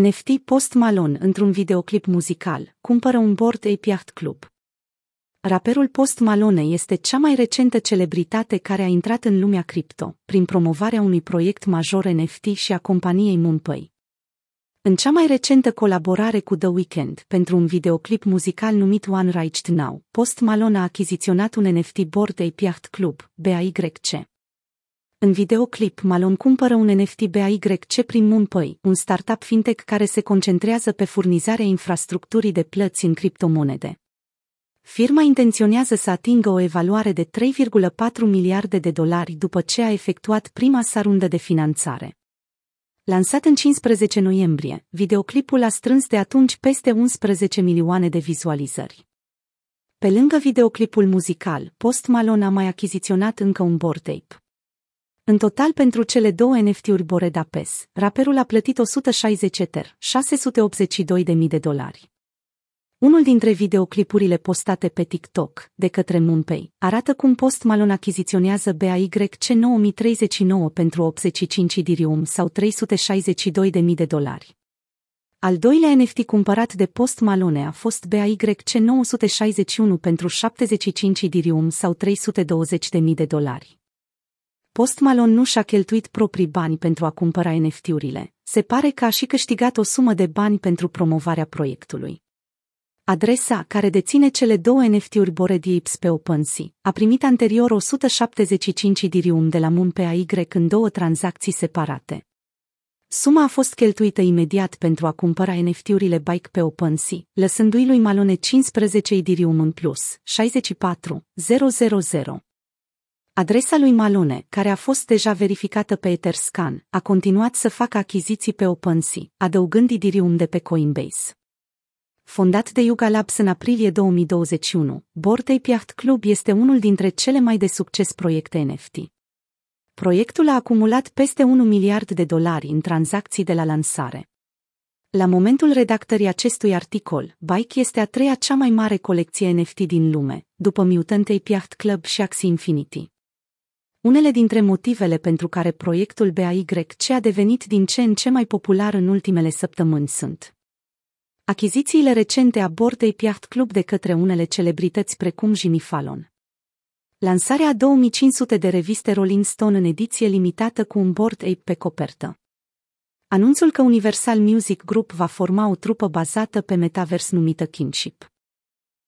NFT Post Malone într-un videoclip muzical, cumpără un Bored Ape Yacht Club. Raperul Post Malone este cea mai recentă celebritate care a intrat în lumea cripto, prin promovarea unui proiect major NFT și a companiei MoonPay. În cea mai recentă colaborare cu The Weeknd pentru un videoclip muzical numit One Right Now, Post Malone a achiziționat un NFT Bored Ape Yacht Club, BAYC. În videoclip, Malon cumpără un NFT BAYC prin MoonPay, un startup fintech care se concentrează pe furnizarea infrastructurii de plăți în criptomonede. Firma intenționează să atingă o evaluare de 3,4 miliarde de dolari după ce a efectuat prima sa rundă de finanțare. Lansat în 15 noiembrie, videoclipul a strâns de atunci peste 11 milioane de vizualizări. Pe lângă videoclipul muzical, Post Malone a mai achiziționat încă un board tape. În total pentru cele două NFT-uri Boreda PES, raperul a plătit 160 Ether, 682.000 de dolari. Unul dintre videoclipurile postate pe TikTok, de către MoonPay, arată cum Post Malone achiziționează BAYC 9039 pentru 85 dirium sau 362.000 de dolari. Al doilea NFT cumpărat de Post Malone a fost BAYC 961 pentru 75 dirium sau 320.000 de dolari. Post Malone nu și-a cheltuit proprii bani pentru a cumpăra NFT-urile. Se pare că a și câștigat o sumă de bani pentru promovarea proiectului. Adresa, care deține cele două NFT-uri Bored Apes pe OpenSea, a primit anterior 175 dirium de la MoonPay în două tranzacții separate. Suma a fost cheltuită imediat pentru a cumpăra NFT-urile Bike pe OpenSea, lăsându-i lui Malone 15 dirium în plus, 64, 000. Adresa lui Malone, care a fost deja verificată pe Etherscan, a continuat să facă achiziții pe OpenSea, adăugând Idirium de pe Coinbase. Fondat de Yuga Labs în aprilie 2021, Bored Ape Yacht Club este unul dintre cele mai de succes proiecte NFT. Proiectul a acumulat peste 1 miliard de dolari în tranzacții de la lansare. La momentul redactării acestui articol, Bike este a treia cea mai mare colecție NFT din lume, după Mutant Ape Yacht Club și Axie Infinity. Unele dintre motivele pentru care proiectul BAYC a devenit din ce în ce mai popular în ultimele săptămâni sunt achizițiile recente a Bordei Yacht Club de către unele celebrități precum Jimmy Fallon. Lansarea 2500 de reviste Rolling Stone în ediție limitată cu un board ape pe copertă. Anunțul că Universal Music Group va forma o trupă bazată pe metavers numită Kinship.